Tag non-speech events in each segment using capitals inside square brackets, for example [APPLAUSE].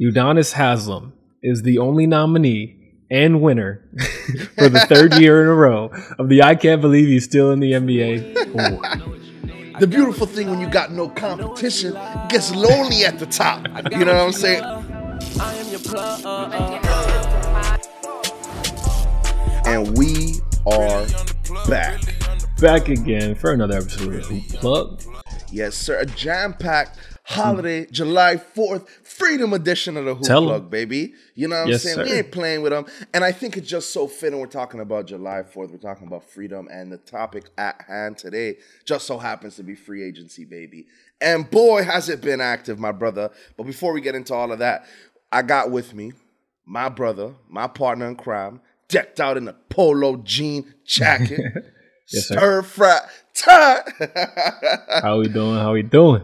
Udonis Haslem is the only nominee and winner [LAUGHS] for the third year in a row of the I Can't Believe He's Still in the NBA. The beautiful thing when you got no competition gets lonely at the top. You know what I'm saying? And we are back. Back again for another episode of Hoop Plug. Yes, sir. A jam-packed holiday, July 4th, Freedom Edition of the Hoop Tell 'em. Plug, baby. You know what Yes, I'm saying? We ain't playing with them. And I think it's just so fitting. We're talking about July 4th. We're talking about freedom. And the topic at hand today just so happens to be free agency, baby. And boy, has it been active, my brother. But before we get into all of that, I got with me my brother, my partner in crime, decked out in a polo jean jacket. [LAUGHS] Yes, sir. Stir fry. [LAUGHS] How we doing? How we doing?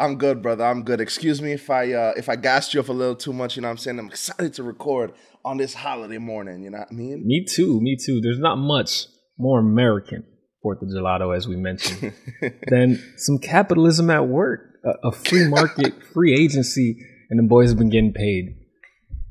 I'm good, brother. I'm good. Excuse me if I uh, if I gassed you up a little too much. You know what I'm saying? I'm excited to record on this holiday morning. You know what I mean? Me too. Me too. There's not much more American Fourth of Gelato, as we mentioned, [LAUGHS] than some capitalism at work, a, a free market, [LAUGHS] free agency, and the boys have been getting paid.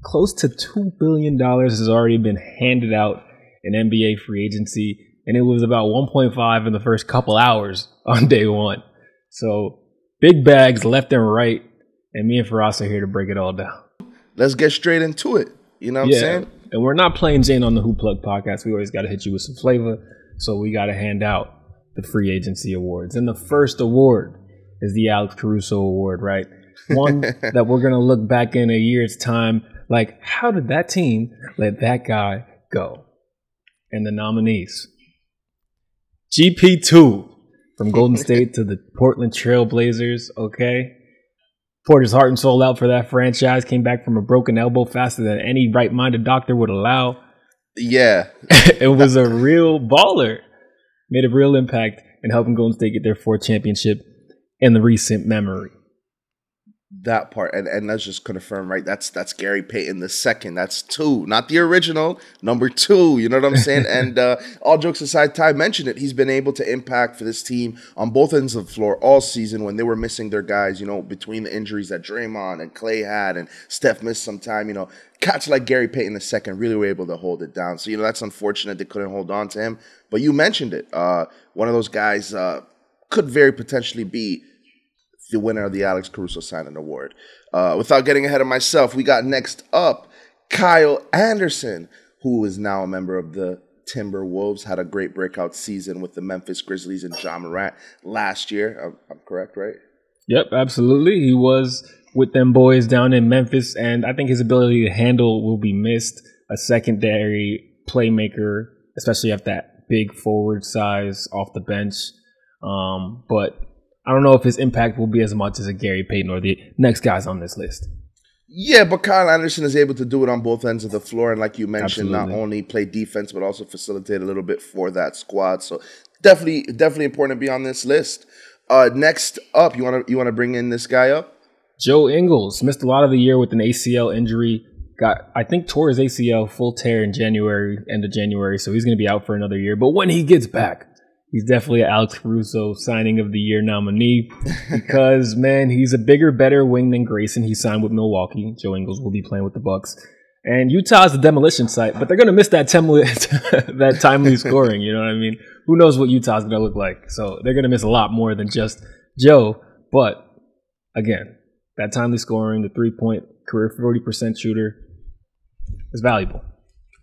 Close to two billion dollars has already been handed out in NBA free agency, and it was about 1.5 in the first couple hours on day one. So big bags left and right, and me and Faraz are here to break it all down. Let's get straight into it. You know what I'm saying? And we're not playing Jane on the Hoop Plug podcast. We always got to hit you with some flavor. So we got to hand out the free agency awards. And the first award is the Alex Caruso Award, right? One [LAUGHS] that we're going to look back in a year's time like, how did that team let that guy go? And the nominees GP2 from Golden State to the Portland Trailblazers, okay? poured his heart and soul out for that franchise, came back from a broken elbow faster than any right minded doctor would allow. Yeah. [LAUGHS] it was a real baller. Made a real impact in helping Golden State get their fourth championship in the recent memory. That part, and, and let's just confirm, right? That's that's Gary Payton the second. That's two, not the original, number two. You know what I'm saying? and [LAUGHS] uh, all jokes aside, Ty mentioned it. He's been able to impact for this team on both ends of the floor all season when they were missing their guys. You know, between the injuries that Draymond and Clay had, and Steph missed some time. You know, cats like Gary Payton the second really were able to hold it down. So you know that's unfortunate they couldn't hold on to him. But you mentioned it. Uh, one of those guys uh, could very potentially be the winner of the Alex Caruso signing award. Uh, without getting ahead of myself, we got next up Kyle Anderson, who is now a member of the Timberwolves, had a great breakout season with the Memphis Grizzlies and Ja Morant last year. I'm, I'm correct, right? Yep, absolutely. He was with them boys down in Memphis, and I think his ability to handle will be missed. A secondary playmaker, especially at that big forward size off the bench. Um, but I don't know if his impact will be as much as a Gary Payton or the next guys on this list. Yeah, but Kyle Anderson is able to do it on both ends of the floor, and like you mentioned, not only play defense but also facilitate a little bit for that squad. So definitely, definitely important to be on this list. Uh, next up, you want to you want to bring in this guy up? Joe Ingles missed a lot of the year with an ACL injury. Got, I think, tore his ACL full tear in January, end of January, so he's going to be out for another year. But when he gets back, he's definitely an Alex Caruso signing of the year nominee [LAUGHS] because man, he's a bigger, better wing than Grayson. He signed with Milwaukee. Joe Ingles will be playing with the Bucks, and Utah's the demolition site, but they're going to miss that timely, [LAUGHS] that timely [LAUGHS] scoring. You know what I mean? Who knows what Utah's going to look like? So they're going to miss a lot more than just Joe. But again, that timely scoring, the three point career forty percent shooter is valuable.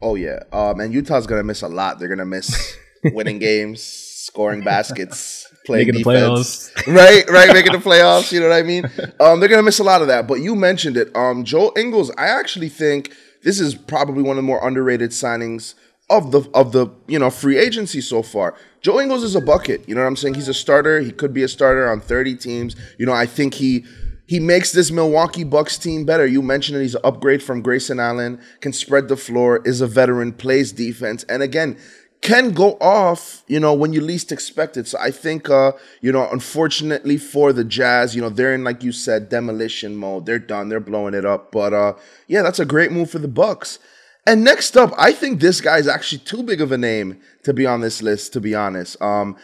Oh yeah, um, and Utah's gonna miss a lot. They're gonna miss winning games, scoring baskets, [LAUGHS] playing Making the defense. [LAUGHS] right, right, making the playoffs. You know what I mean? [LAUGHS] Um, they're gonna miss a lot of that. But you mentioned it, um, Joel Ingles. I actually think this is probably one of the more underrated signings of the of the you know free agency so far. Joe Ingles is a bucket. You know what I'm saying? He's a starter. He could be a starter on 30 teams. You know, I think he he makes this Milwaukee Bucks team better. You mentioned it, he's an upgrade from Grayson Allen, can spread the floor, is a veteran, plays defense, and again, can go off, you know, when you least expect it. So I think, uh, you know, unfortunately for the Jazz, you know, they're in, like you said, demolition mode. They're done. They're blowing it up. But uh, yeah, that's a great move for the Bucks. And next up, I think this guy is actually too big of a name to be on this list, to be honest. Um,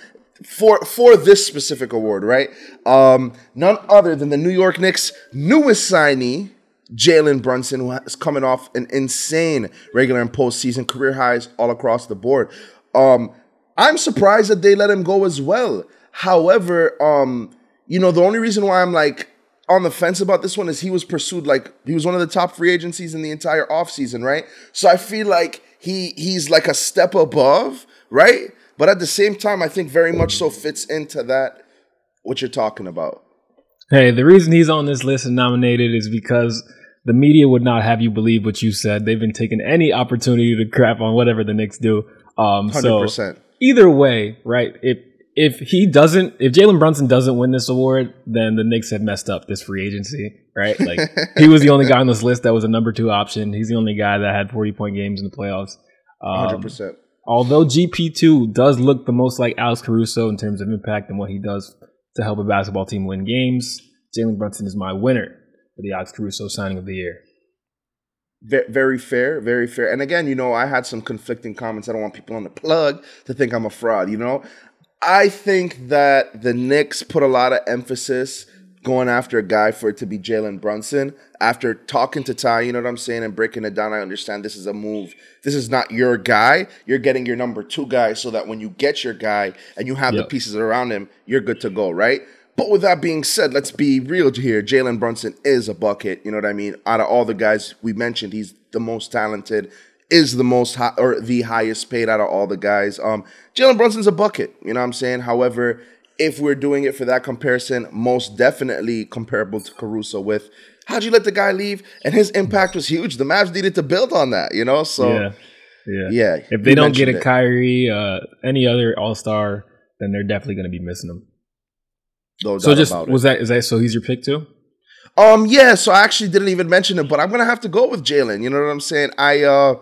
for for this specific award, right? Um, none other than the New York Knicks' newest signee, Jalen Brunson, who is coming off an insane regular and postseason career highs all across the board. Um, I'm surprised that they let him go as well. However, um, you know, the only reason why I'm like on the fence about this one is he was pursued like he was one of the top free agencies in the entire offseason, right? So I feel like he he's like a step above, right? But at the same time, I think very much so fits into that what you're talking about. Hey, the reason he's on this list and nominated is because the media would not have you believe what you said. They've been taking any opportunity to crap on whatever the Knicks do. Um, 100%. So either way, right? If if he doesn't, if Jalen Brunson doesn't win this award, then the Knicks have messed up this free agency, right? Like [LAUGHS] he was the only guy on this list that was a number two option. He's the only guy that had forty point games in the playoffs. Hundred um, percent. Although GP two does look the most like Alex Caruso in terms of impact and what he does to help a basketball team win games, Jalen Brunson is my winner for the Alex Caruso signing of the year. Very fair, very fair. And again, you know, I had some conflicting comments. I don't want people on the plug to think I'm a fraud. You know, I think that the Knicks put a lot of emphasis going after a guy for it to be Jalen Brunson. After talking to Ty, you know what I'm saying, and breaking it down, I understand this is a move. This is not your guy. You're getting your number two guy so that when you get your guy and you have yep. the pieces around him, you're good to go, right? But with that being said, let's be real here. Jalen Brunson is a bucket. You know what I mean? Out of all the guys we mentioned, he's the most talented is the most high, or the highest paid out of all the guys. Um, Jalen Brunson's a bucket, you know what I'm saying? However, if we're doing it for that comparison, most definitely comparable to Caruso with how'd you let the guy leave? And his impact was huge. The Mavs needed to build on that, you know? So yeah. Yeah. yeah if they don't get a. Kyrie, uh, any other all star, then they're definitely gonna be missing him. No so just was that is that so he's your pick too? Um yeah, so I actually didn't even mention it, but I'm gonna have to go with Jalen. You know what I'm saying? I uh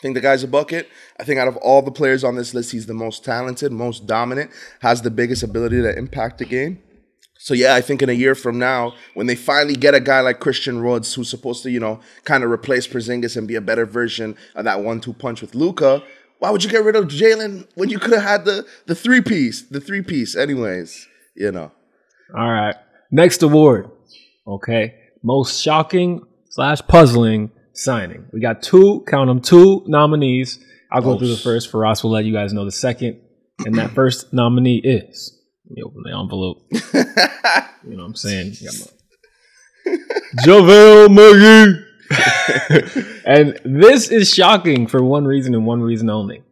think the guy's a bucket. I think out of all the players on this list, he's the most talented, most dominant, has the biggest ability to impact the game. So yeah, I think in a year from now, when they finally get a guy like Christian Woods, who's supposed to, you know, kind of replace Porzingis and be a better version of that one-two punch with Luka, why would you get rid of Jalen when you could have had the the three piece, the three piece, anyways? You know. All right. Next award. Okay. Most shocking slash puzzling signing. We got two, count them, two nominees. I'll go oh, through the first. For us, we'll let you guys know the second. And that first nominee is. Let me open the envelope. [LAUGHS] you know what I'm saying? JaVale McGee. [LAUGHS] and this is shocking for one reason and one reason only.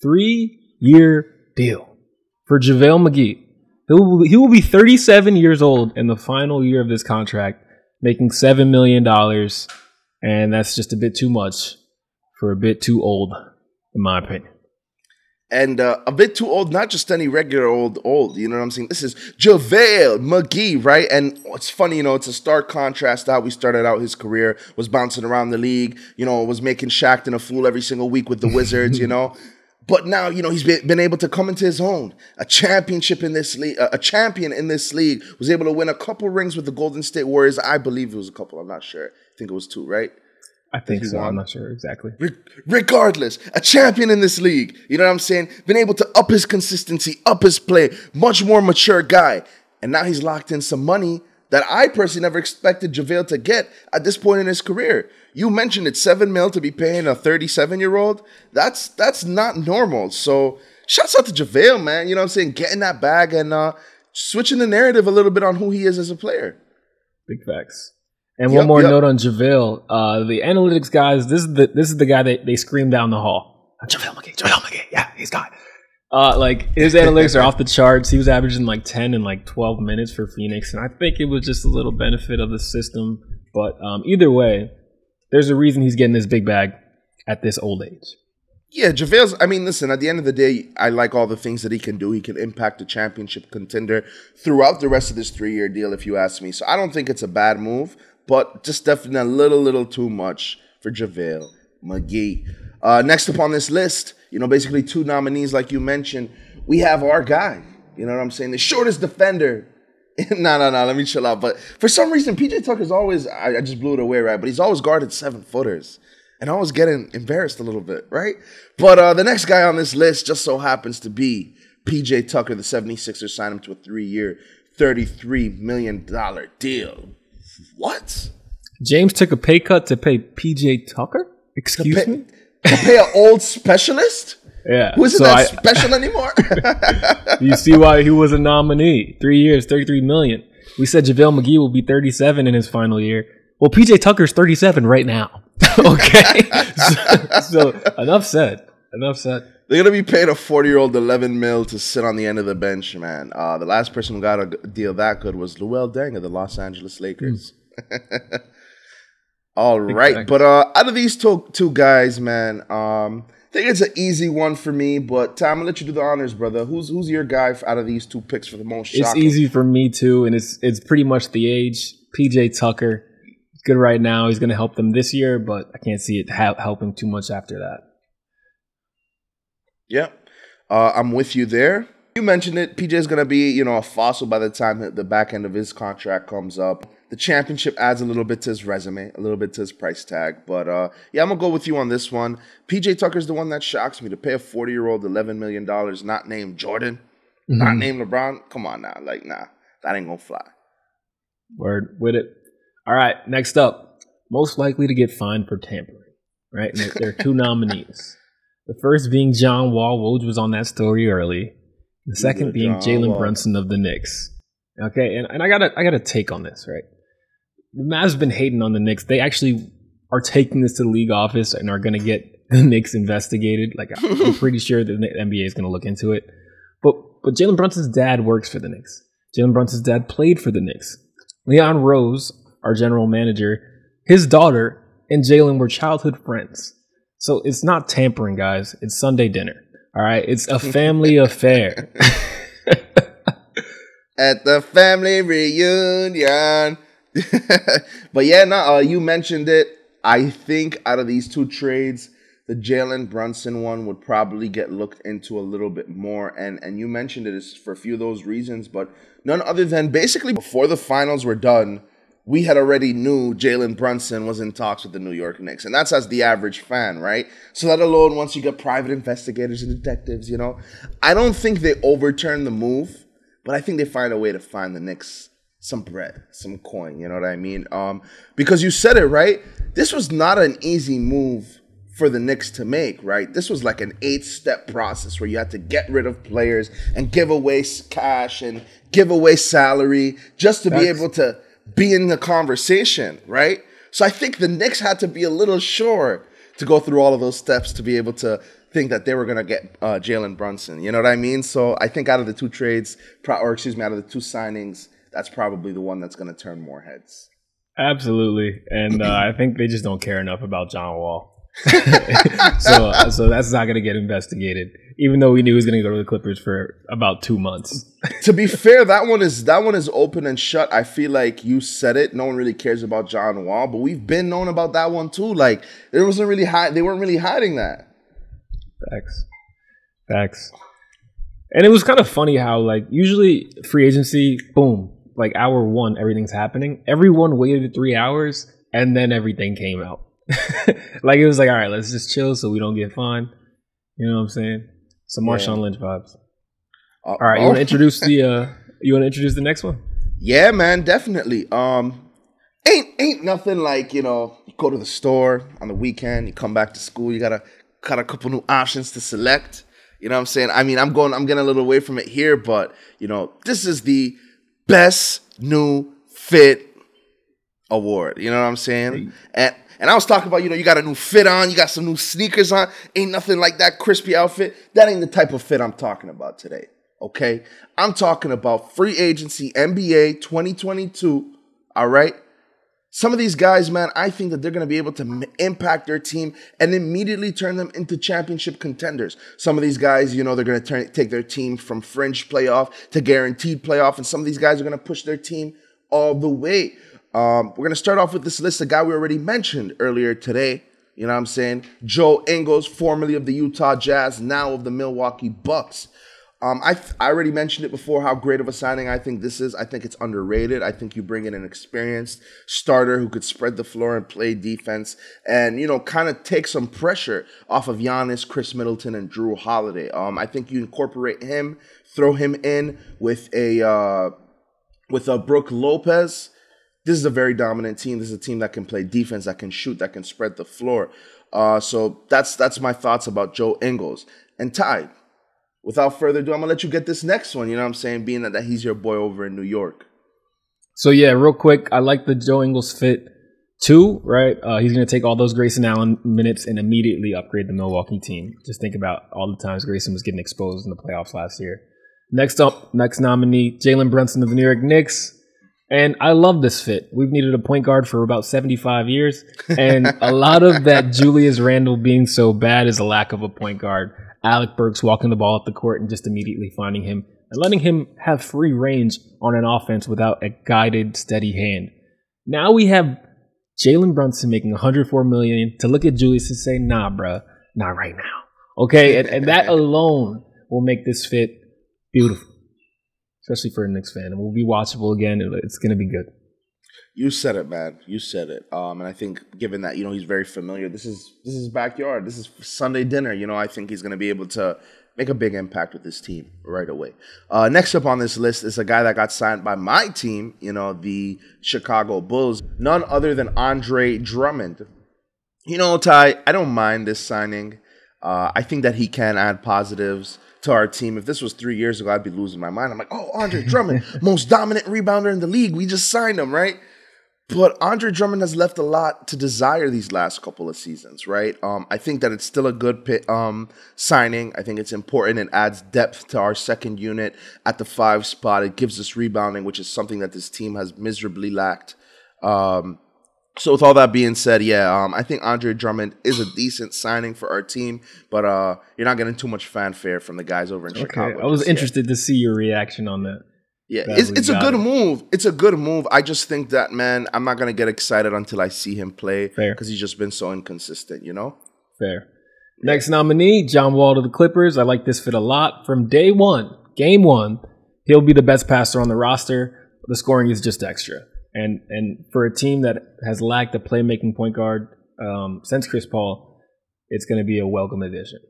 Three year deal for JaVale McGee. He will, he will be 37 years old in the final year of this contract, making $7 million and that's just a bit too much for a bit too old, in my opinion. And uh, a bit too old, not just any regular old old. You know what I'm saying? This is JaVale McGee, right? And it's funny, you know, it's a stark contrast how we started out his career, was bouncing around the league, you know, was making Shaqtin' a fool every single week with the Wizards, you [LAUGHS] know. But now, you know, he's been, been able to come into his own. A championship in this league, a champion in this league, was able to win a couple rings with the Golden State Warriors. I believe it was a couple, I'm not sure. I think it was two, right? I think so. Won. I'm not sure exactly. Re- regardless, a champion in this league. You know what I'm saying? Been able to up his consistency, up his play, much more mature guy. And now he's locked in some money that I personally never expected JaVale to get at this point in his career. You mentioned it, seven mil to be paying a 37 year old. That's that's not normal. So shouts out to JaVale, man. You know what I'm saying? Getting that bag and uh, switching the narrative a little bit on who he is as a player. Big facts. And yep, one more yep. note on JaVale. Uh, the analytics guys, this is the this is the guy that they scream down the hall. JaVale McGee, JaVale McGee. Yeah, he's got uh, like his analytics are off the charts. He was averaging like 10 and like 12 minutes for Phoenix. And I think it was just a little benefit of the system. But um, either way, there's a reason he's getting this big bag at this old age. Yeah, JaVale's, I mean, listen, at the end of the day, I like all the things that he can do. He can impact a championship contender throughout the rest of this three year deal, if you ask me. So I don't think it's a bad move but just definitely a little, little too much for JaVale McGee. Uh, next up on this list, you know, basically two nominees, like you mentioned, we have our guy. You know what I'm saying? The shortest defender. [LAUGHS] no, no, no. Let me chill out. But for some reason, PJ Tucker's always, I, I just blew it away, right? But he's always guarded seven footers. And I was getting embarrassed a little bit, right? But uh, the next guy on this list just so happens to be PJ Tucker. The 76ers signed him to a three year, $33 million deal. What? James took a pay cut to pay PJ Tucker. Excuse pay, me. Pay an old specialist Yeah. who isn't so that I- special anymore. [LAUGHS] you see why he was a nominee? Three years, thirty-three million. We said JaVale McGee will be thirty-seven in his final year. Well, PJ Tucker's thirty-seven right now. [LAUGHS] okay. so, so enough said. Enough said. They're gonna be paying a forty-year-old eleven mil to sit on the end of the bench, man. Uh, the last person who got a deal that good was Luol Deng of the Los Angeles Lakers. [LAUGHS] All right, but uh, out of these two two guys, man, um, I think it's an easy one for me. But Tom, gonna let you do the honors, brother. Who's who's your guy out of these two picks for the most Shocking? It's easy for me too, and it's it's pretty much the age. PJ Tucker, good right now. He's going to help them this year, but I can't see it ha- helping too much after that. Yeah, uh, I'm with you there. You mentioned it. PJ is going to be, you know, a fossil by the time the back end of his contract comes up. The championship adds a little bit to his resume, a little bit to his price tag. But uh, yeah, I'm gonna go with you on this one. PJ Tucker's the one that shocks me to pay a 40 year old 11 million dollars, not named Jordan, not Mhm. named LeBron. Come on now, like nah, that ain't gonna fly. Word with it. All right, next up, most likely to get fined for tampering. Right, there are two [LAUGHS] nominees. The first being John Wall. Woj was on that story early. The second being Jalen Brunson of the Knicks. Okay, and, and I got a I got a take on this. Right, the Mavs been hating on the Knicks. They actually are taking this to the league office and are going to get [LAUGHS] the Knicks investigated. Like I'm [LAUGHS] pretty sure the NBA is going to look into it. But but Jalen Brunson's dad works for the Knicks. Jalen Brunson's dad played for the Knicks. Leon Rose, our general manager, his daughter and Jalen were childhood friends. So it's not tampering, guys. It's Sunday dinner. All right, it's a [LAUGHS] family affair. [LAUGHS] at the family reunion. [LAUGHS] but yeah, no, uh, you mentioned it. I think out of these two trades, the Jalen Brunson one would probably get looked into a little bit more. And and you mentioned it is for a few of those reasons, but none other than basically before the finals were done, we had already knew Jalen Brunson was in talks with the New York Knicks. And that's as the average fan, right? So let alone once you get private investigators and detectives, you know. I don't think they overturn the move but I think they find a way to find the Knicks some bread, some coin. You know what I mean? Um, because you said it right. This was not an easy move for the Knicks to make, right? This was like an eight-step process where you had to get rid of players and give away cash and give away salary just to be able to be in the conversation, right? So I think the Knicks had to be a little sure to go through all of those steps to be able to think that they were going to get uh, Jalen Brunson. You know what I mean? So I think out of the two trades, or excuse me, out of the two signings, that's probably the one that's going to turn more heads. Absolutely, and uh, I think they just don't care enough about John Wall. [LAUGHS] so, so that's not going to get investigated. Even though we knew he was going to go to the Clippers for about two months. to be fair, that one is that one is open and shut. I feel like you said it. No one really cares about John Wall, but we've been known about that one too. Like there wasn't really hide. They weren't really hiding that. Facts. Facts. And it was kind of funny how, like, usually free agency, boom, like hour one, everything's happening. Everyone waited three hours and then everything came out. [LAUGHS] like, it was like, all right, let's just chill so we don't get fined. You know what I'm saying? Some Marshawn Lynch vibes. Uh, All right, you want to introduce the, [LAUGHS] uh, you want to introduce the next one? Yeah, man, definitely. Um, ain't ain't nothing like you know. You go to the store on the weekend. You come back to school. You gotta got a couple new options to select. You know what I'm saying? I mean, I'm going. I'm getting a little away from it here, but you know, this is the best new fit award. You know what I'm saying? And and I was talking about, you know, you got a new fit on, you got some new sneakers on. Ain't nothing like that crispy outfit. That ain't the type of fit I'm talking about today. Okay? I'm talking about free agency NBA 2022. All right? Some of these guys, man, I think that they're going to be able to m- impact their team and immediately turn them into championship contenders. Some of these guys, you know, they're going to turn take their team from fringe playoff to guaranteed playoff, and some of these guys are going to push their team all the way. Um, we're going to start off with this list, a guy we already mentioned earlier today. You know what I'm saying? Joe Ingles, formerly of the Utah Jazz, now of the Milwaukee Bucks. Um, I I already mentioned it before how great of a signing I think this is. I think it's underrated. I think you bring in an experienced starter who could spread the floor and play defense, and you know, kind of take some pressure off of Giannis, Khris Middleton, and Jrue Holiday. Um, I think you incorporate him, throw him in with a uh, with a Brook Lopez, this is a very dominant team. This is a team that can play defense, that can shoot, that can spread the floor. Uh, so that's that's my thoughts about Joe Ingles. And Ty, without further ado, I'm gonna let you get this next one. You know what I'm saying? Being that, that he's your boy over in New York. So yeah, real quick, I like the Joe Ingles fit too. Right, uh, he's gonna take all those Grayson Allen minutes and immediately upgrade the Milwaukee team. Just think about all the times Grayson was getting exposed in the playoffs last year. Next up, next nominee, Jalen Brunson of the New York Knicks. And I love this fit. We've needed a point guard for about 75 years. And a lot of that [LAUGHS] Julius Randle being so bad is a lack of a point guard. Alec Burks walking the ball up the court and just immediately finding him and letting him have free range on an offense without a guided, steady hand. Now we have Jalen Brunson making 104 million to look at Julius and say, nah, bruh, not right now. Okay. and, and that [LAUGHS] alone will make this fit beautiful especially for a Knicks fan. It will be watchable again. It's going to be good. You said it, man. You said it. Um, and I think, given that you know he's very familiar, this is this is backyard. This is Sunday dinner. You know, I think he's going to be able to make a big impact with this team right away. Uh, next up on this list is a guy that got signed by my team. You know, the Chicago Bulls. None other than Andre Drummond. You know, Ty, I don't mind this signing. Uh, I think that he can add positives to our team. If this was three years ago, I'd be losing my mind. I'm like, oh, Andre Drummond, [LAUGHS] most dominant rebounder in the league. We just signed him, right? But Andre Drummond has left a lot to desire these last couple of seasons, right? Um, I think that it's still a good pit, um, signing. I think it's important. It adds depth to our second unit at the five spot. It gives us rebounding, which is something that this team has miserably lacked. Um, so with all that being said, yeah, um, I think Andre Drummond is a decent signing for our team, but uh, you're not getting too much fanfare from the guys over in okay. Chicago. I was interested yet. to see your reaction on that. Yeah, it's, it's a good it. move. It's a good move. I just think that man, I'm not gonna get excited until I see him play Fair because he's just been so inconsistent. You know. Fair. Next nominee, John Wall to the Clippers. I like this fit a lot. From day one, game one, he'll be the best passer on the roster. The scoring is just extra. And and for a team that has lacked a playmaking point guard um, since Chris Paul, it's going to be a welcome addition.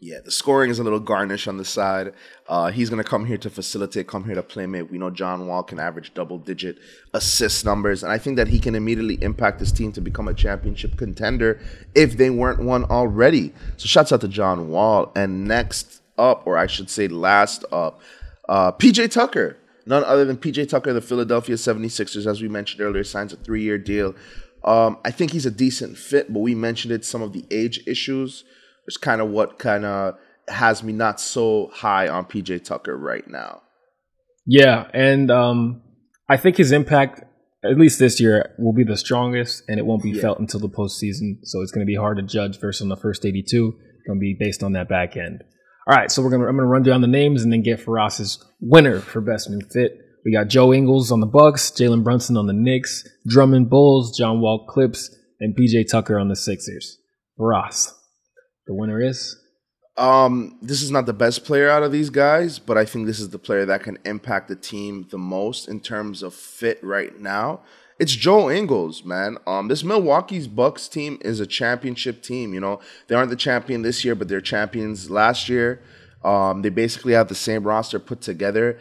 Yeah, the scoring is a little garnish on the side. Uh, he's going to come here to facilitate, come here to play make. We know John Wall can average double digit assist numbers, and I think that he can immediately impact this team to become a championship contender if they weren't one already. So, shouts out to John Wall. And next up, or I should say last up, uh, PJ Tucker none other than PJ Tucker, the Philadelphia 76ers, as we mentioned earlier, signs a three year deal. Um, I think he's a decent fit, but we mentioned it, some of the age issues is kind of what kind of has me not so high on PJ Tucker right now. Yeah, and um, I think his impact, at least this year, will be the strongest, and it won't be yeah. felt until the postseason. So it's going to be hard to judge versus on the first 82. It's going to be based on that back end. All right, so we're gonna I'm gonna run down the names and then get Firas's winner for best new fit. We got Joe Ingles on the Bucks, Jalen Brunson on the Knicks, Drummond Bulls, John Wall Clips, and PJ Tucker on the Sixers. Ross, the winner is. Um, this is not the best player out of these guys, but I think this is the player that can impact the team the most in terms of fit right now. It's Joe Ingles, man. Um, this Milwaukee's Bucks team is a championship team. You know, they aren't the champion this year, but they're champions last year. Um, they basically have the same roster put together.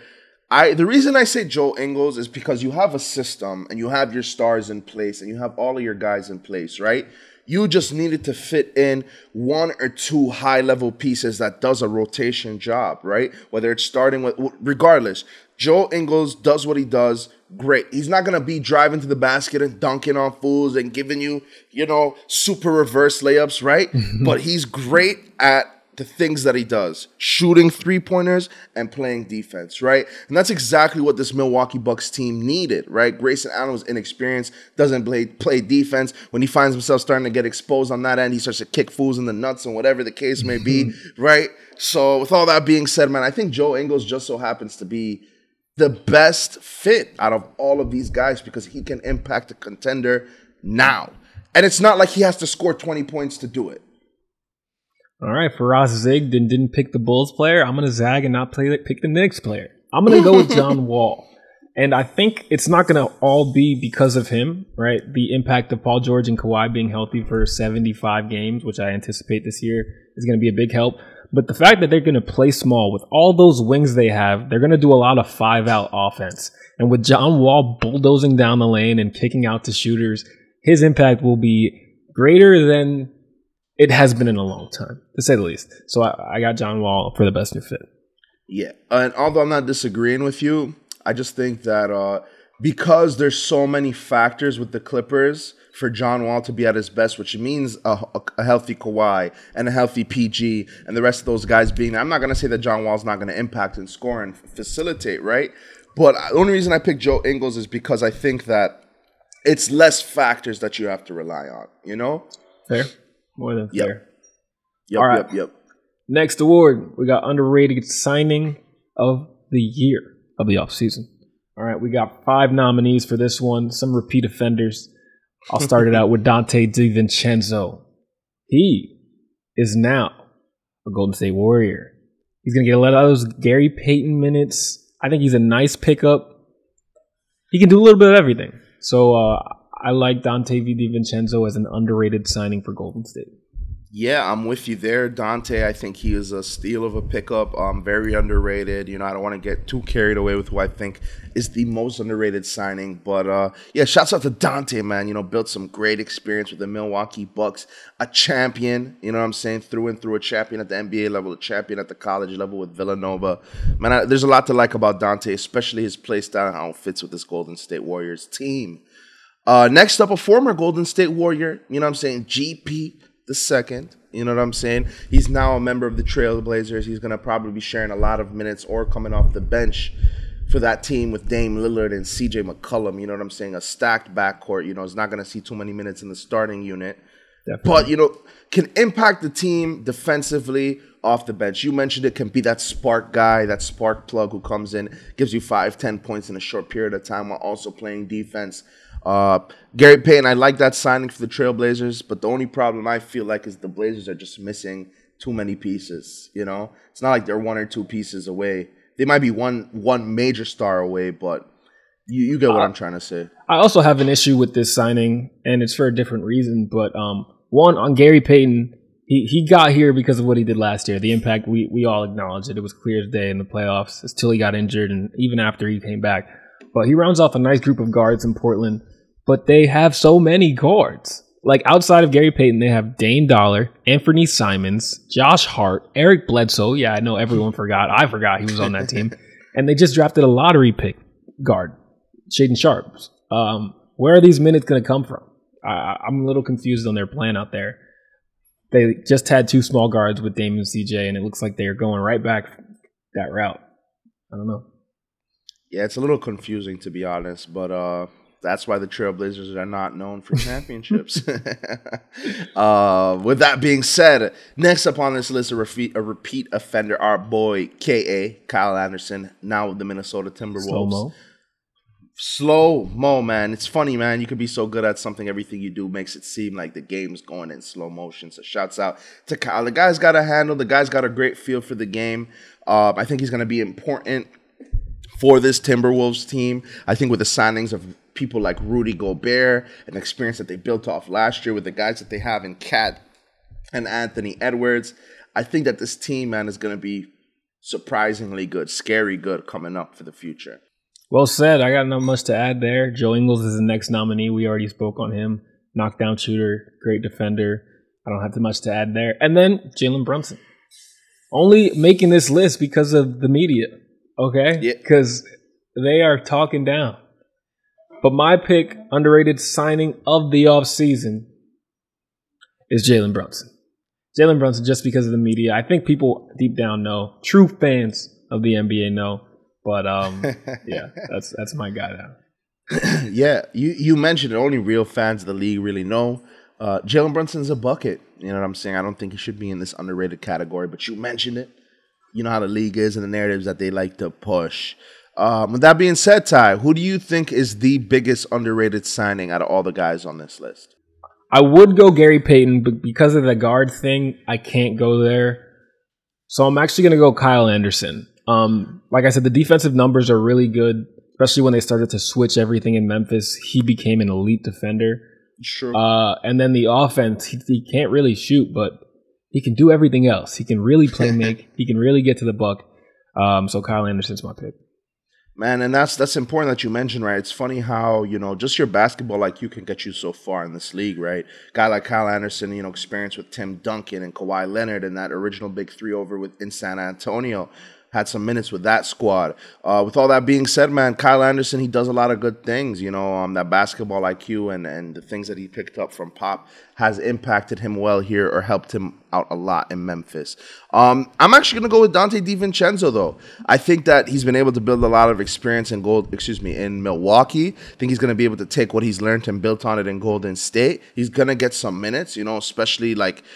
I the reason I say Joe Ingles is because you have a system and you have your stars in place and you have all of your guys in place, right? You just needed to fit in one or two high level pieces that does a rotation job, right? Whether it's starting with regardless, Joe Ingles does what he does great. He's not gonna be driving to the basket and dunking on fools and giving you, you know, super reverse layups, right? [LAUGHS] but he's great at the things that he does shooting three pointers and playing defense, right? And that's exactly what this Milwaukee Bucks team needed, right? Grayson Allen was inexperienced, doesn't play, play defense. When he finds himself starting to get exposed on that end, he starts to kick fools in the nuts and whatever the case may be, mm-hmm. right? So, with all that being said, man, I think Joe Ingles just so happens to be the best fit out of all of these guys because he can impact a contender now. And it's not like he has to score 20 points to do it. All right, Faraz zigged and didn't pick the Bulls player. I'm going to zag and not play, pick the Knicks player. I'm going to go with [LAUGHS] John Wall. And I think it's not going to all be because of him, right? The impact of Paul George and Kawhi being healthy for 75 games, which I anticipate this year, is going to be a big help. But the fact that they're going to play small with all those wings they have, they're going to do a lot of five out offense. And with John Wall bulldozing down the lane and kicking out to shooters, his impact will be greater than it has been in a long time, to say the least. So I, I got John Wall for the best new fit. Yeah, and although I'm not disagreeing with you, I just think that uh, because there's so many factors with the Clippers for John Wall to be at his best, which means a, a, healthy Kawhi and a healthy PG and the rest of those guys being. I'm not going to say that John Wall's not going to impact and score and facilitate, right? But the only reason I picked Joe Ingles is because I think that it's less factors that you have to rely on. You know, fair, more than yep. fair. Yep, All right. yep, yep. Next award, we got underrated signing of the year of the offseason. All right, we got five nominees for this one, some repeat offenders. I'll start it [LAUGHS] out with Donte DiVincenzo. He is now a Golden State Warrior. He's going to get a lot of those Gary Payton minutes. I think he's a nice pickup. He can do a little bit of everything. So uh, I like Donte DiVincenzo as an underrated signing for Golden State. Yeah, I'm with you there, Donte. I think he is a steal of a pickup. Um, very underrated. You know, I don't want to get too carried away with who I think is the most underrated signing, but uh, yeah, shouts out to Donte, man. You know, built some great experience with the Milwaukee Bucks. A champion, you know what I'm saying, through and through. A champion at the NBA level, a champion at the college level with Villanova. Man, I, there's a lot to like about Donte, especially his play style, and how it fits with this Golden State Warriors team. Uh, next up, a former Golden State Warrior. You know what I'm saying, GP the second. You know what I'm saying? He's now a member of the Trailblazers. He's going to probably be sharing a lot of minutes or coming off the bench for that team with Dame Lillard and CJ McCollum. You know what I'm saying? A stacked backcourt. You know, he's not going to see too many minutes in the starting unit. Definitely. But, you know, can impact the team defensively off the bench. You mentioned it can be that spark guy, that spark plug who comes in, gives you five, ten points in a short period of time while also playing defense. Uh, Gary Payton, I like that signing for the Trailblazers, but the only problem I feel like is the Blazers are just missing too many pieces. You know, it's not like they're one or two pieces away. They might be one one major star away, but you, you get what uh, I'm trying to say. I also have an issue with this signing, and it's for a different reason. But um, one on Gary Payton, he he got here because of what he did last year. The impact we we all acknowledge it. It was clear as day in the playoffs until he got injured, and even after he came back. But he rounds off a nice group of guards in Portland but they have so many guards. Like outside of Gary Payton, they have Dame Dollar, Anthony Simons, Josh Hart, Eric Bledsoe. Yeah, I know everyone forgot. I forgot he was on that team. [LAUGHS] And they just drafted a lottery pick guard, Shaedon Sharps. Um, where are these minutes going to come from? I, I'm a little confused on their plan out there. They just had two small guards with Dame and CJ, and it looks like they are going right back that route. I don't know. Yeah, it's a little confusing to be honest, but uh, that's why the Trailblazers are not known for championships. [LAUGHS] uh, with that being said, next up on this list, a repeat, a repeat offender, our boy K.A. Kyle Anderson, now with the Minnesota Timberwolves. Slow-mo. Slow mo, man. It's funny, man. You can be so good at something, everything you do makes it seem like the game's going in slow motion. So, shouts out to Kyle. The guy's got a handle. The guy's got a great feel for the game. Uh, I think he's going to be important for this Timberwolves team. I think with the signings of people like Rudy Gobert, an experience that they built off last year with the guys that they have in Cat and Anthony Edwards. I think that this team, man, is going to be surprisingly good, scary good coming up for the future. Well said. I got not much to add there. Joe Ingles is the next nominee. We already spoke on him. Knockdown shooter, great defender. I don't have too much to add there. And then Jalen Brunson. Only making this list because of the media. Okay? Because yeah. they are talking down. But my pick, underrated signing of the offseason, is Jalen Brunson. Jalen Brunson, just because of the media. I think people deep down know, true fans of the NBA know. But um, [LAUGHS] yeah, that's that's my guy now. [CLEARS THROAT] yeah, you you mentioned it. Only real fans of the league really know. Uh, Jalen Brunson's a bucket. You know what I'm saying? I don't think he should be in this underrated category, but you mentioned it. You know how the league is and the narratives that they like to push. Um, with that being said, Ty, who do you think is the biggest underrated signing out of all the guys on this list? I would go Gary Payton, but because of the guard thing, I can't go there. So I'm actually going to go Kyle Anderson. Um, like I said, the defensive numbers are really good, especially when they started to switch everything in Memphis. He became an elite defender. Sure. Uh, and then the offense, he, he, can't really shoot, but he can do everything else. He can really play [LAUGHS] make. he can really get to the buck. Um, so Kyle Anderson's my pick. Man, and that's that's important that you mentioned, right? It's funny how you know just your basketball like you can get you so far in this league, right? Guy like Kyle Anderson, you know, experience with Tim Duncan and Kawhi Leonard and that original big three over with in San Antonio had some minutes with that squad. Uh, with all that being said, man, Kyle Anderson, he does a lot of good things. You know, um, that basketball IQ and, and the things that he picked up from Pop has impacted him well here or helped him out a lot in Memphis. Um, I'm actually going to go with Donte DiVincenzo, though. I think that he's been able to build a lot of experience in gold, excuse me, in Milwaukee. I think he's going to be able to take what he's learned and built on it in Golden State. He's going to get some minutes, you know, especially like –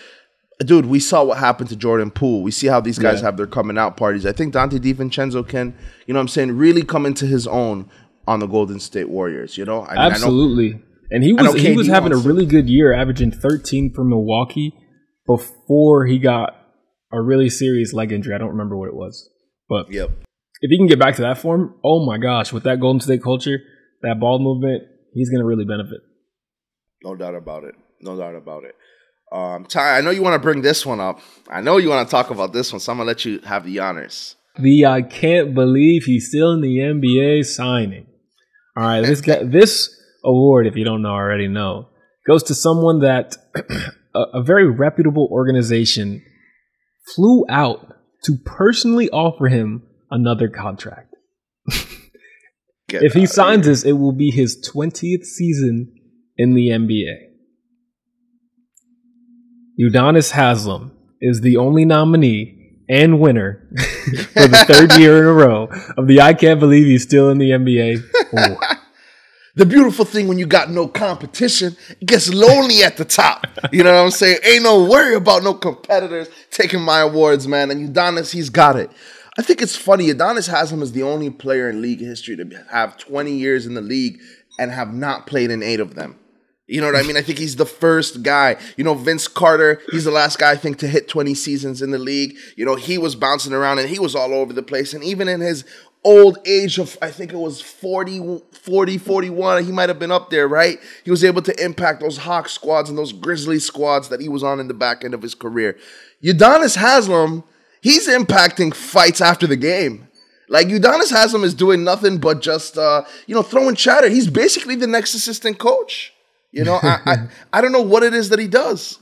dude, we saw what happened to Jordan Poole. We see how these guys yeah. have their coming out parties. I think Donte DiVincenzo can, you know what I'm saying, really come into his own on the Golden State Warriors, you know? I, Absolutely. I know, and he was he was having a really good year, averaging 13 for Milwaukee before he got a really serious leg injury. I don't remember what it was. But yep. if he can get back to that form, oh my gosh, with that Golden State culture, that ball movement, he's going to really benefit. No doubt about it. No doubt about it. Um, Ty, I know you want to bring this one up. I know you want to talk about this one, so I'm gonna let you have the honors. The I can't believe he's still in the NBA signing. All right, this guy, this award, if you don't know already, know goes to someone that [CLEARS THROAT] a, a very reputable organization flew out to personally offer him another contract. if he signs this, it will be his 20th season in the NBA. Udonis Haslem is the only nominee and winner [LAUGHS] for the third year in a row of the I Can't Believe He's Still in the NBA. [LAUGHS] the beautiful thing when you got no competition, it gets lonely at the top. You know what I'm saying? Ain't no worry about no competitors taking my awards, man. And Udonis, he's got it. I think it's funny. Udonis Haslem is the only player in league history to have 20 years in the league and have not played in eight of them. You know what I mean? I think he's the first guy. You know, Vince Carter, he's the last guy, I think, to hit 20 seasons in the league. You know, he was bouncing around and he was all over the place. And even in his old age of, I think it was 40, 40, 41, he might have been up there, right? He was able to impact those Hawk squads and those Grizzly squads that he was on in the back end of his career. Udonis Haslem, he's impacting fights after the game. Like Udonis Haslem is doing nothing but just, uh, you know, throwing chatter. He's basically the next assistant coach. You know, I, I, [LAUGHS] I don't know what it is that he does.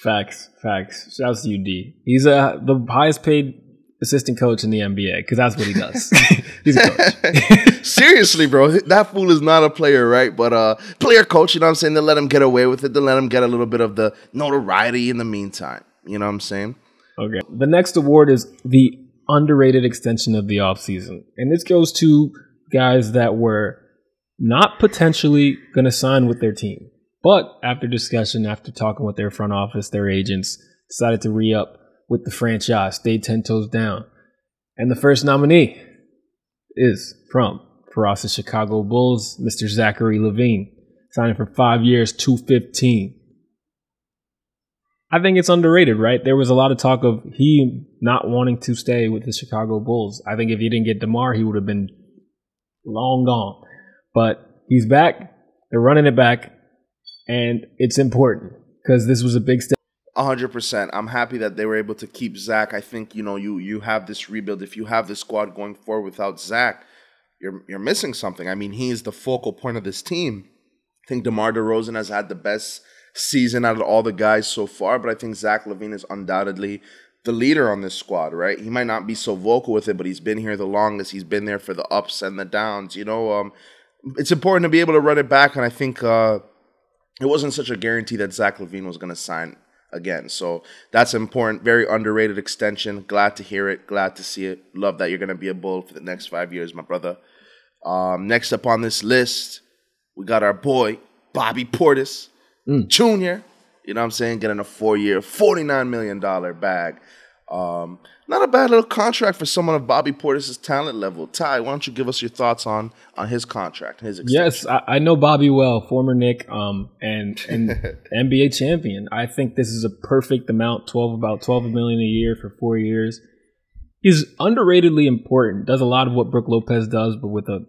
facts, facts. Shouts to UD. He's uh, the highest paid assistant coach in the NBA because that's what he does. [LAUGHS] [LAUGHS] He's a coach. Seriously, bro, that fool is not a player, right? But uh, player coach. You know what I'm saying? They let him get away with it. They let him get a little bit of the notoriety in the meantime. You know what I'm saying? Okay. The next award is the underrated extension of the offseason. And this goes to guys that were not potentially going to sign with their team. But after discussion, after talking with their front office, their agents decided to re up with the franchise, stayed 10 toes down. And the first nominee is from for us, the Chicago Bulls, Mr. Zachary LaVine, signing for five years, 215. I think it's underrated, right? There was a lot of talk of he not wanting to stay with the Chicago Bulls. I think if he didn't get DeMar, he would have been long gone. But he's back. They're running it back, and it's important because this was a big step. hundred percent. I'm happy that they were able to keep Zach. I think you know you you have this rebuild. If you have this squad going forward without Zach, you're you're missing something. I mean, he is the focal point of this team. I think DeMar DeRozan has had the best season out of all the guys so far, but I think Zach LaVine is undoubtedly the leader on this squad, right? He might not be so vocal with it, but he's been here the longest. He's been there for the ups and the downs. You know, um, it's important to be able to run it back, and I think uh, it wasn't such a guarantee that Zach LaVine was going to sign again. So that's important. Very underrated extension. Glad to hear it. Glad to see it. Love that you're going to be a bull for the next five years, my brother. Um, next up on this list, we got our boy Bobby Portis mm. Jr. You know what I'm saying? Getting a four-year, $49 million bag. Um, not a bad little contract for someone of Bobby Portis's talent level. Ty, why don't you give us your thoughts on on his contract, his extension? Yes, I, I know Bobby well, former Knick, um, and and [LAUGHS] NBA champion. I think this is a perfect amount, twelve about twelve million a year for four years. He's underratedly important. Does a lot of what Brook Lopez does, but with a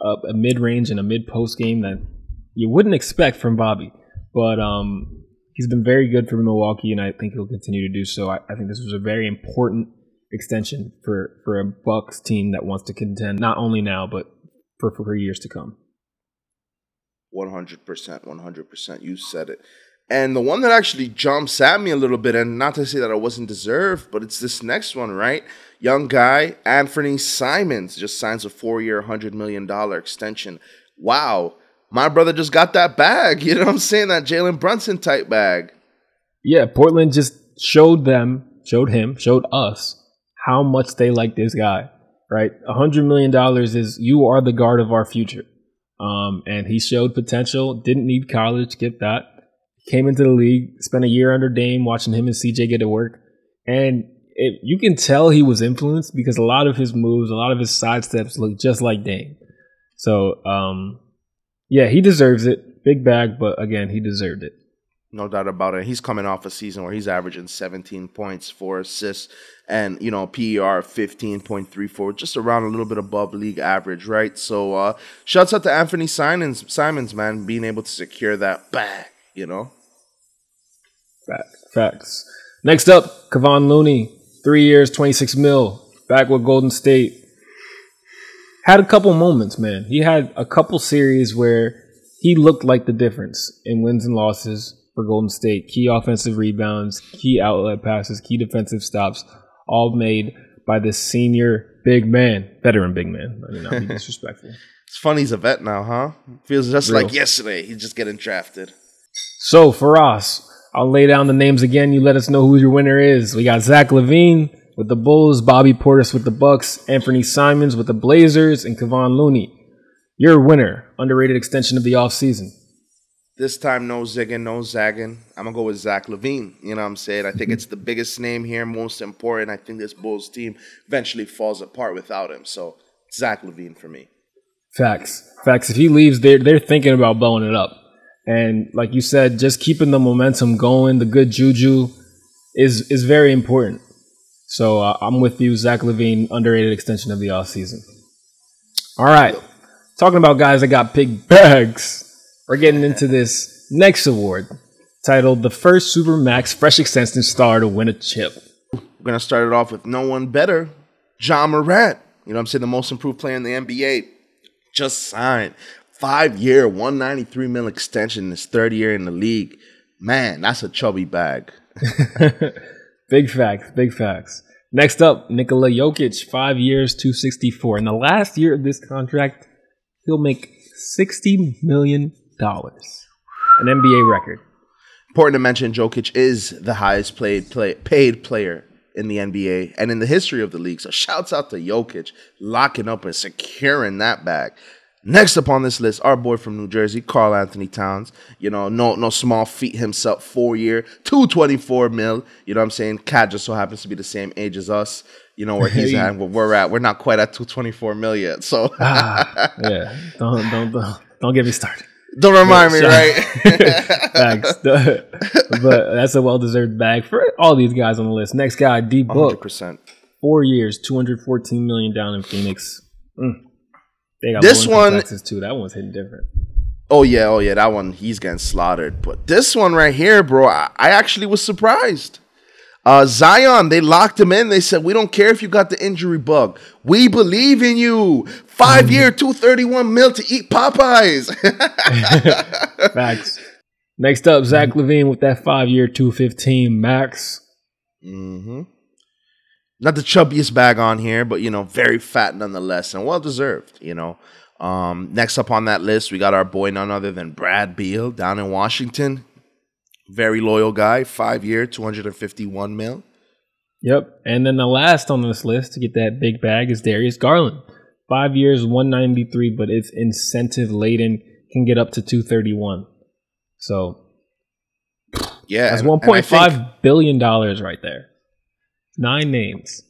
a, a mid range and a mid post game that you wouldn't expect from Bobby. But um, he's been very good for Milwaukee, and I think he'll continue to do so. I, I think this was a very important extension for for a Bucks team that wants to contend not only now but for for years to come. One hundred percent, one hundred percent. You said it. And the one that actually jumps at me a little bit, and not to say that I wasn't deserved, but it's this next one, right? Young guy, Anthony Simons, just signs a four year, $100 million extension. Wow. My brother just got that bag. [LAUGHS] You know what I'm saying? That Jalen Brunson type bag. Yeah, Portland just showed them, showed him, showed us how much they like this guy, right? a $100 million is you are the guard of our future. Um, and he showed potential, didn't need college, get that came into the league, spent a year under Dame, watching him and CJ get to work, and it, you can tell he was influenced because a lot of his moves, a lot of his side steps look just like Dame. So, um, yeah, he deserves it. Big bag, but again, he deserved it. No doubt about it. He's coming off a season where he's averaging 17 points, four assists, and you know PER 15.34, just around a little bit above league average, right? So, uh, shouts out to Anfernee Simons, Simons, man, being able to secure that bag you know? Facts. Next up, Kevon Looney, three years, 26 mil, back with Golden State. Had a couple moments, man. He had a couple series where he looked like the difference in wins and losses for Golden State. Key offensive rebounds, key outlet passes, key defensive stops, all made by this senior big man, veteran big man. I mean, not be [LAUGHS] disrespectful. it's funny he's a vet now, huh? Feels just Real. like yesterday. He's just getting drafted. So for us, I'll lay down the names again. You let us know who your winner is. We got Zach LaVine with the Bulls, Bobby Portis with the Bucks, Anfernee Simons with the Blazers, and Kevon Looney. Your winner, underrated extension of the offseason. This time, no zigging, no zagging. I'm going to go with Zach LaVine. You know what I'm saying? I think it's the biggest name here, most important. I think this Bulls team eventually falls apart without him. So, Zach LaVine for me. Facts. Facts. If he leaves, they're, they're thinking about blowing it up. And like you said, just keeping the momentum going, the good juju is is very important. So uh, I'm with you, Zach LaVine, underrated extension of the off season. All right, talking about guys that got big [LAUGHS] bags. We're getting into this next award titled "The First Super Max Fresh Extension Star to Win a Chip." We're gonna start it off with no one better, Ja Morant. You know, I'm saying the most improved player in the NBA just signed five year, 193 mil extension his third year in the league. Man, that's a chubby bag. [LAUGHS] big facts, big facts. Next up, Nikola Jokic, five years, 264. In the last year of this contract, he'll make $60 million. An NBA record. Important to mention, Jokic is the highest played play, paid player in the NBA and in the history of the league. So shouts out to Jokic locking up and securing that bag. Next up on this list, our boy from New Jersey, Karl-Anthony Towns. You know, no no small feat himself, four year, 224 mil. You know what I'm saying? Cat just so happens to be the same age as us. You know where he's hey. at, where we're at. We're not quite at 224 mil yet. So ah, yeah. Don't don't don't, don't get me started. Don't remind but, me, right? [LAUGHS] Thanks. [LAUGHS] but that's a well deserved bag for all these guys on the list. Next guy, D Book. 100%. Four years, 214 million down in Phoenix. Mm. They got this one too. That one's hitting different. Oh yeah, oh yeah, that one he's getting slaughtered. But this one right here, bro, I, I actually was surprised. Uh, Zion, they locked him in. They said, "We don't care if you got the injury bug. We believe in you. Five year, two thirty one mil to eat Popeyes." [LAUGHS] [LAUGHS] Facts. Next up, Zach LaVine with that five year, two fifteen max. Mm-hmm. Not the chubbiest bag on here, but you know, very fat nonetheless and well deserved, you know. Um, next up on that list, we got our boy none other than Brad Beal down in Washington. Very loyal guy, five year, 251 mil. Yep. And then the last on this list to get that big bag is Darius Garland. Five years, 193, but it's incentive laden, can get up to 231. So, yeah, that's one point five billion dollars right there. Nine names.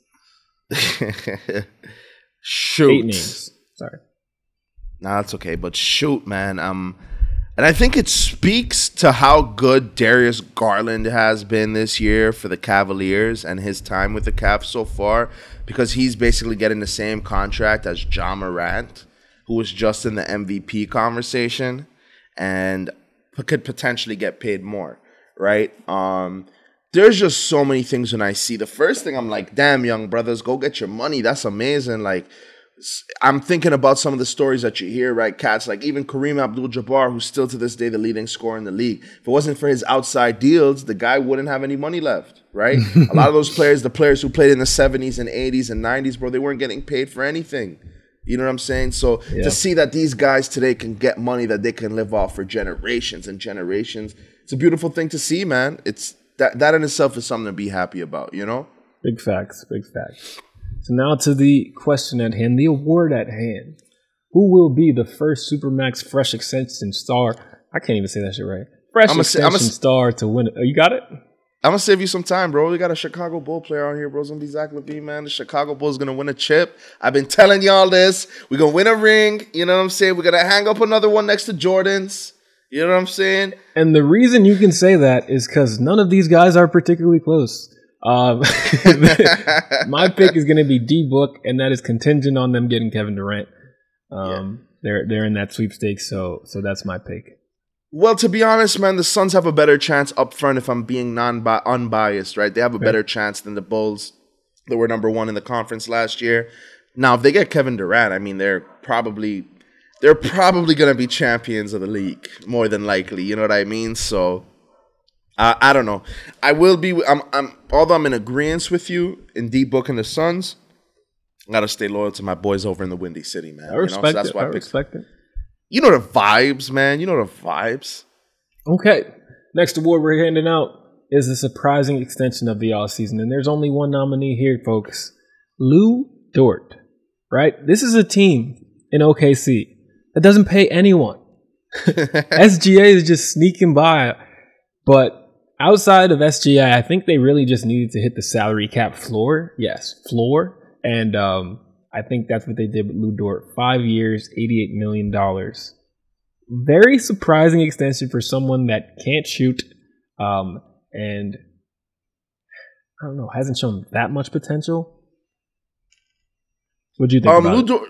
shoot. Eight names. Sorry. Nah, that's okay. But shoot, man. Um, and I think it speaks to how good Darius Garland has been this year for the Cavaliers and his time with the Cavs so far, because he's basically getting the same contract as Ja Morant, who was just in the MVP conversation, and could potentially get paid more right? Um, there's just so many things when I see. The first thing I'm like, damn, young brothers, go get your money. That's amazing. Like, I'm thinking about some of the stories that you hear, right? Cats like even Kareem Abdul-Jabbar, who's still to this day the leading scorer in the league. If it wasn't for his outside deals, the guy wouldn't have any money left, right? [LAUGHS] a lot of those players, the players who played in the 70s and 80s and 90s, bro, they weren't getting paid for anything. You know what I'm saying? So yeah. to see that these guys today can get money that they can live off for generations and generations, it's a beautiful thing to see, man. It's that that in itself is something to be happy about, you know? Big facts, big facts. So now to the question at hand, the award at hand. Who will be the first Supermax Fresh Extension star? I can't even say that shit right. Fresh I'm Extension a, a, star to win it. Oh, you got it? I'm gonna save you some time, bro. We got a Chicago Bull player on here, bro. It's gonna be Zach LaVine, man. The Chicago Bulls gonna win a chip. I've been telling y'all this. We're gonna win a ring. You know what I'm saying? We're gonna hang up another one next to Jordan's. You know what I'm saying? And the reason you can say that is because none of these guys are particularly close. Um, [LAUGHS] my pick is going to be D Book, and that is contingent on them getting Kevin Durant. Um, yeah. They're they're in that sweepstakes, so so that's my pick. Well, to be honest, man, the Suns have a better chance up front if I'm being non unbiased, right? They have a better chance than the Bulls that were number one in the conference last year. Now, if they get Kevin Durant, I mean, they're probably they're probably going to be champions of the league more than likely. You know what I mean? So uh, I don't know. I will be. I'm. I'm. Although I'm in agreement with you in D Book and the Suns, I gotta stay loyal to my boys over in the Windy City, man. I respect you know? so that's it. Why I, I respect it. You know the vibes, man. You know the vibes. Okay. Next award we're handing out is a surprising extension of the all season, and there's only one nominee here, folks. Lu Dort. Right. This is a team in OKC that doesn't pay anyone. [LAUGHS] SGA is just sneaking by, but outside of SGA, I think they really just needed to hit the salary cap floor. Yes, floor. And um, I think that's what they did with Lu Dort. Five years, $88 million. Very surprising extension for someone that can't shoot um, and I don't know, hasn't shown that much potential. What do you think? Um, Lu Dort,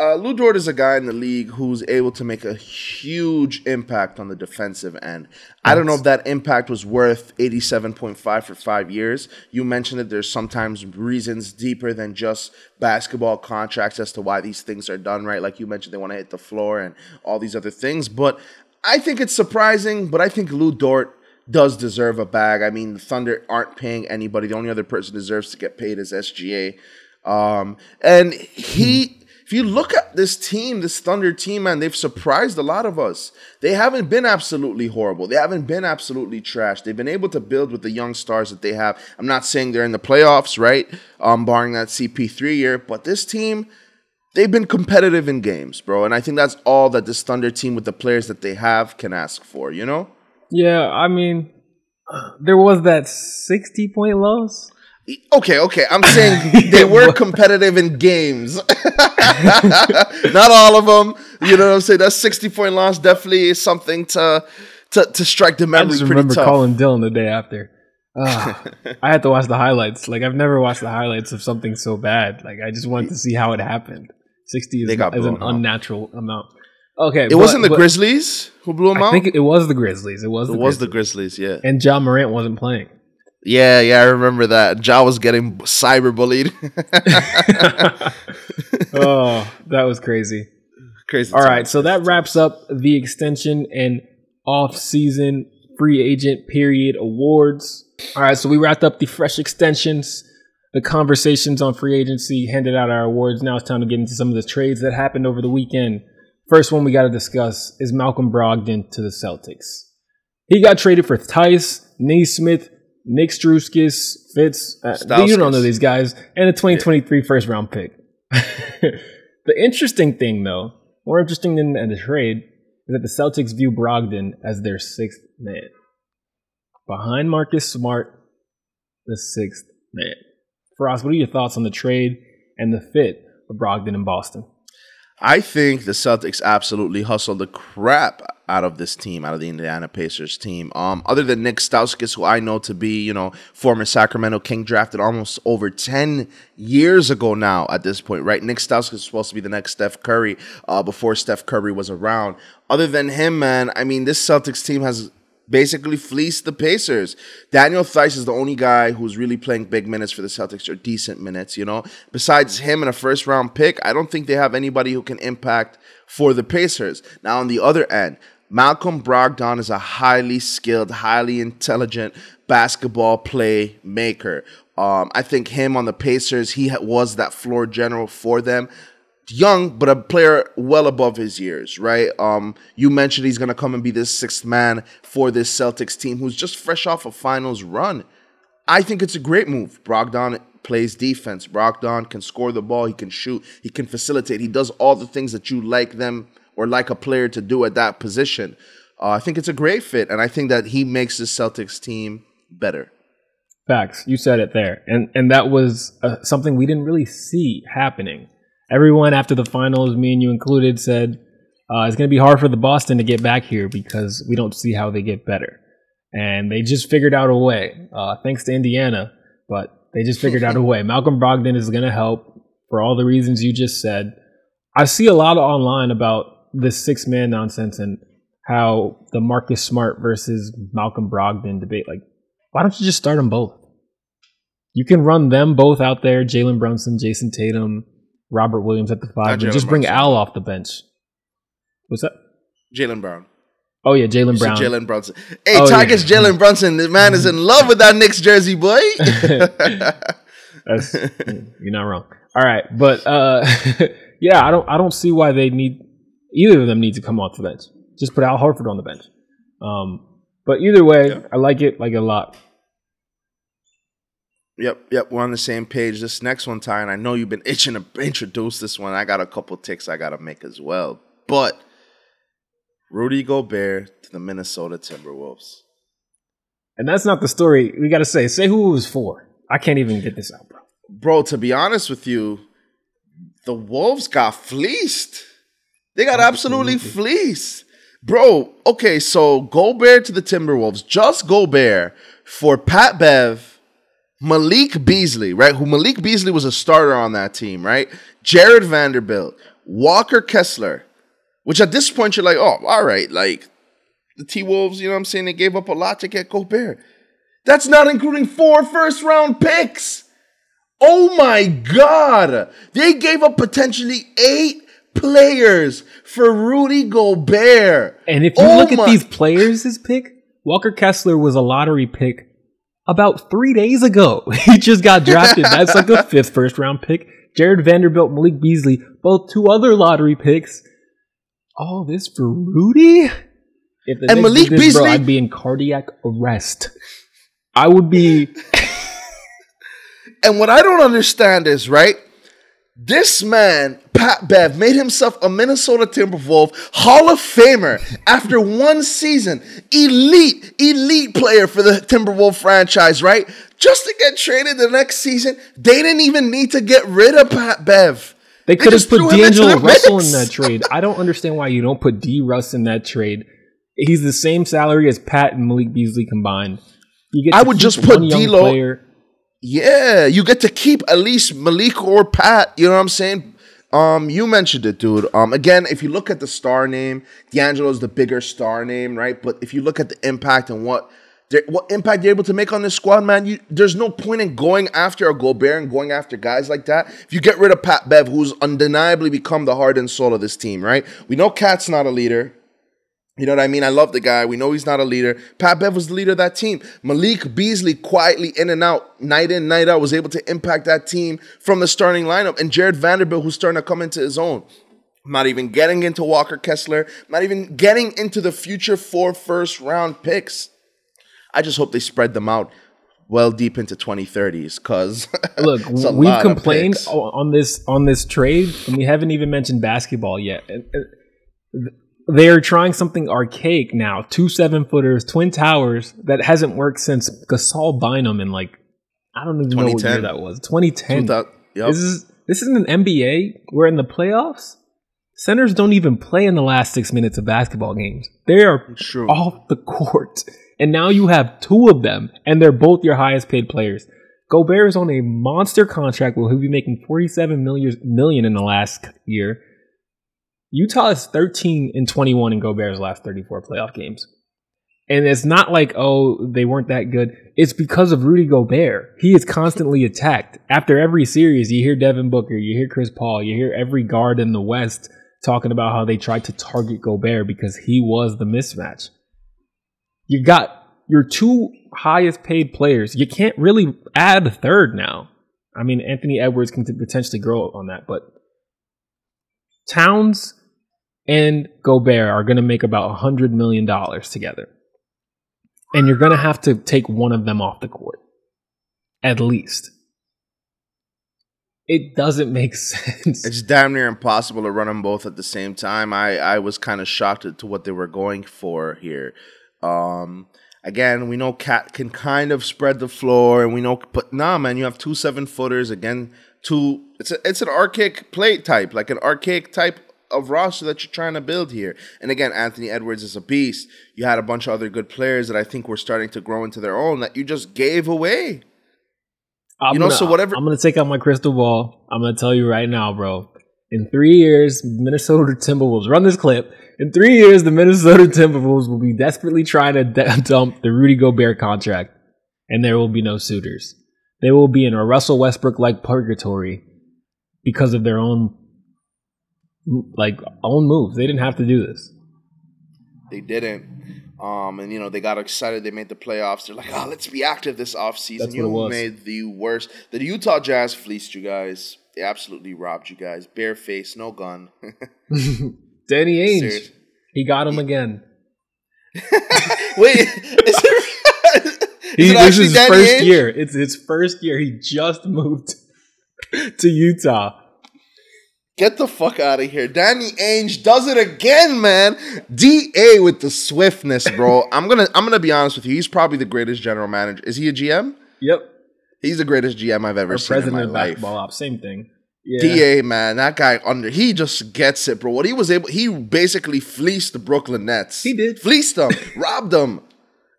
uh, Lu Dort is a guy in the league who's able to make a huge impact on the defensive end. I don't know if that impact was worth 87.5 for five years. You mentioned that there's sometimes reasons deeper than just basketball contracts as to why these things are done, right? Like you mentioned, they want to hit the floor and all these other things. But I think it's surprising, but I think Lu Dort does deserve a bag. I mean, the Thunder aren't paying anybody. The only other person deserves to get paid is SGA. Um, and he if you look at this team, this Thunder team, man, they've surprised a lot of us. They haven't been absolutely horrible. They haven't been absolutely trash. They've been able to build with the young stars that they have. I'm not saying they're in the playoffs, right? Um, barring that CP3 year, but this team, they've been competitive in games, bro. And I think that's all that this Thunder team with the players that they have can ask for, you know? Yeah, I mean, there was that 60 point loss. Okay, okay. I'm saying [LAUGHS] they were competitive in games. [LAUGHS] Not all of them. You know what I'm saying? That 60 point loss definitely is something to to, to strike the memory. I just remember tough. calling Dylan the day after. Uh, [LAUGHS] I had to watch the highlights. Like I've never watched the highlights of something so bad. Like I just wanted to see how it happened. 60 is, is an unnatural amount. Okay, it but, wasn't the Grizzlies who blew them I out. I think it was the Grizzlies. It was. It the was Grizzlies. the Grizzlies. Yeah, and Ja Morant wasn't playing. Yeah, yeah, I remember that. Ja was getting cyber bullied. [LAUGHS] oh, that was crazy. Crazy. All right, so that wraps up the extension and off-season free agent period awards. All right, so we wrapped up the fresh extensions, the conversations on free agency, handed out our awards. Now it's time to get into some of the trades that happened over the weekend. First one we got to discuss is Malcolm Brogdon to the Celtics. He got traded for Theis, Nesmith, Nick Stauskas, Fitz. Uh, you don't know these guys, and a 2023 yeah. first round pick. [LAUGHS] the interesting thing, though, more interesting than the trade, is that the Celtics view Brogdon as their sixth man. Behind Marcus Smart, the sixth man. Frost, what are your thoughts on the trade and the fit of Brogdon in Boston? I think the Celtics absolutely hustled the crap out of this team, out of the Indiana Pacers team. Um, other than Nick Stauskas, who I know to be, you know, former Sacramento King, drafted almost over 10 years ago now at this point, right? Nick Stauskas is supposed to be the next Steph Curry uh, before Steph Curry was around. Other than him, man, I mean, this Celtics team has basically fleeced the Pacers. Daniel Theis is the only guy who's really playing big minutes for the Celtics or decent minutes, you know. Besides him and a first round pick, I don't think they have anybody who can impact for the Pacers. Now, on the other end, Malcolm Brogdon is a highly skilled, highly intelligent basketball playmaker. Um, I think him on the Pacers, he was that floor general for them young, but a player well above his years, right? Um, you mentioned he's going to come and be this sixth man for this Celtics team who's just fresh off a finals run. I think it's a great move. Brogdon plays defense. Brogdon can score the ball. He can shoot. He can facilitate. He does all the things that you like them or like a player to do at that position. Uh, I think it's a great fit, and I think that he makes the Celtics team better. Facts. You said it there, and and that was uh, something we didn't really see happening everyone after the finals, me and you included, said uh, it's going to be hard for the Boston to get back here because we don't see how they get better. And they just figured out a way, uh, thanks to Indiana, but they just figured out a way. Malcolm Brogdon is going to help for all the reasons you just said. I see a lot online about this six man nonsense and how the Marcus Smart versus Malcolm Brogdon debate. Like, why don't you just start them both? You can run them both out there, Jalen Brunson, Jayson Tatum, Robert Williams at the five, and just bring Brunson. Al off the bench. What's that? Jaylen Brown. Oh yeah, Jaylen Brown. Jalen Brunson. Hey, oh, Tigers, yeah. Jalen Brunson. The man is in love with that Knicks jersey, boy. [LAUGHS] [LAUGHS] You're not wrong. All right, but uh, [LAUGHS] yeah, I don't I don't see why they need either of them need to come off the bench. Just put Al Horford on the bench. Um, but either way, yeah. I like it like a lot. Yep, yep, we're on the same page. This next one, Ty, and I know you've been itching to [LAUGHS] introduce this one. I got a couple ticks I got to make as well. But Rudy Gobert to the Minnesota Timberwolves. And that's not the story. We got to say, say who it was for. I can't even get this out, bro. Bro, to be honest with you, the Wolves got fleeced. They got absolutely fleeced. Bro, okay, so Gobert to the Timberwolves, just Gobert for Pat Bev Malik Beasley, right? Who Malik Beasley was a starter on that team, right? Jarred Vanderbilt, Walker Kessler, which at this point you're like, oh, all right, like the T Wolves, you know what I'm saying? They gave up a lot to get Gobert. That's not including four first round picks. Oh my God. They gave up potentially eight players for Rudy Gobert. And if you oh look my- at these players, his pick, Walker Kessler was a lottery pick about three days ago. [LAUGHS] he just got drafted. That's like a [LAUGHS] fifth first round pick. Jarred Vanderbilt, Malik Beasley, both two other lottery picks. All this for Rudy? If and Malik this, Beasley, bro, I'd be in cardiac arrest. I would be. [LAUGHS] and what I don't understand is right. This man, Pat Bev, made himself a Minnesota Timberwolf Hall of Famer after one season. Elite, elite player for the Timberwolf franchise, right? Just to get traded the next season, they didn't even need to get rid of Pat Bev. They could have put D'Angelo Russell in that trade. I don't understand why you don't put D Russ in that trade. He's the same salary as Pat and Malik Beasley combined. I would just put D'Lo. Yeah, you get to keep at least Malik or Pat. You know what I'm saying? Um, you mentioned it, dude. Um, again, if you look at the star name, D'Angelo is the bigger star name, right? But if you look at the impact and what what impact you're able to make on this squad, man, you, there's no point in going after a Gobert and going after guys like that. If you get rid of Pat Bev, who's undeniably become the heart and soul of this team, right? We know Cat's not a leader. You know what I mean? I love the guy. We know he's not a leader. Pat Bev was the leader of that team. Malik Beasley quietly in and out, night in, night out, was able to impact that team from the starting lineup. And Jarred Vanderbilt, who's starting to come into his own. not even getting into Walker Kessler, not even getting into the future four first round picks. I just hope they spread them out well deep into 2030s because [LAUGHS] look we've complained on this on this trade and we haven't even mentioned basketball yet uh, uh, they're trying something archaic now. Two seven footers, twin towers that hasn't worked since Gasol Bynum in like I don't even know what year that was. 2010. yep. This is this isn't an NBA. We're in the playoffs. Centers don't even play in the last six minutes of basketball games. They are sure. off the court. And now you have two of them, and they're both your highest paid players. Gobert is on a monster contract where he'll be making 47 million, million in the last year. Utah is 13 and 21 in Gobert's last 34 playoff games. And it's not like, oh, they weren't that good. It's because of Rudy Gobert. He is constantly [LAUGHS] attacked. After every series, you hear Devin Booker, you hear Chris Paul, you hear every guard in the West talking about how they tried to target Gobert because he was the mismatch. You got your two highest paid players. You can't really add a third now. I mean, Anthony Edwards can potentially grow on that, but Towns and Gobert are going to make about $100 million together. And you're going to have to take one of them off the court. At least. It doesn't make [LAUGHS] sense. It's damn near impossible to run them both at the same time. I, I was kind of shocked at to what they were going for here. Um, again, we know Cat can kind of spread the floor, and we know, but nah, man, you have two seven footers again. Two, it's a, it's an archaic play type, like an archaic type of roster that you're trying to build here. And again, Anthony Edwards is a beast. You had a bunch of other good players that I think were starting to grow into their own that you just gave away. I'm you know, gonna, so whatever- I'm going to take out my crystal ball. I'm going to tell you right now, bro. In three years, Minnesota Timberwolves run this clip. In three years, the Minnesota Timberwolves will be desperately trying to d- [LAUGHS] dump the Rudy Gobert contract, and there will be no suitors. They will be in a Russell Westbrook like purgatory because of their own like own moves. They didn't have to do this. They didn't. Um, and you know, they got excited, they made the playoffs. They're like, oh, let's be active this offseason. That's You what made the worst. The Utah Jazz fleeced you guys. They absolutely robbed you guys. Bare face, no gun. [LAUGHS] Danny Ainge, Serious. he got him again. [LAUGHS] Wait, is it, [LAUGHS] He, it this is his Danny first Ainge? year. It's his first year. He just moved to Utah. Get the fuck out of here. Danny Ainge does it again, man. DA with the swiftness, bro. [LAUGHS] I'm gonna I'm gonna be honest with you. He's probably the greatest general manager. Is he a GM? Yep. He's the greatest GM I've ever Or seen in president my of life. basketball ops, same thing. Yeah. DA man, that guy under he just gets it, bro. What he was able, he basically fleeced the Brooklyn Nets. He did. fleeced them, [LAUGHS] robbed them,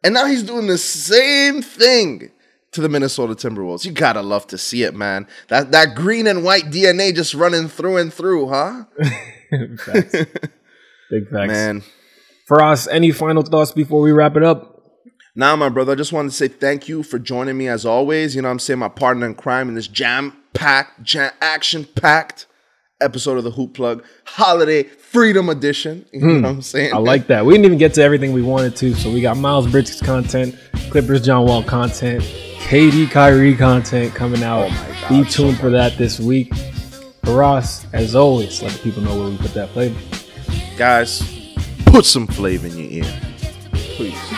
and now he's doing the same thing to the Minnesota Timberwolves. You gotta love to see it, man. That that green and white DNA just running through and through, huh? [LAUGHS] facts. Big facts. Man. For us, any final thoughts before we wrap it up? Now, my brother, I just wanted to say thank you for joining me as always. You know what I'm saying? My partner in crime in this jam packed, jam action packed episode of the Hoop Plug Holiday Freedom Edition. You know hmm. what I'm saying? I like that. We didn't even get to everything we wanted to. So we got Miles Bridges content, Clippers John Wall content, KD Kyrie content coming out. Oh my Be tuned for that this week. For us, as always, let the people know where we put that flavor. Guys, put some flavor in your ear. Please.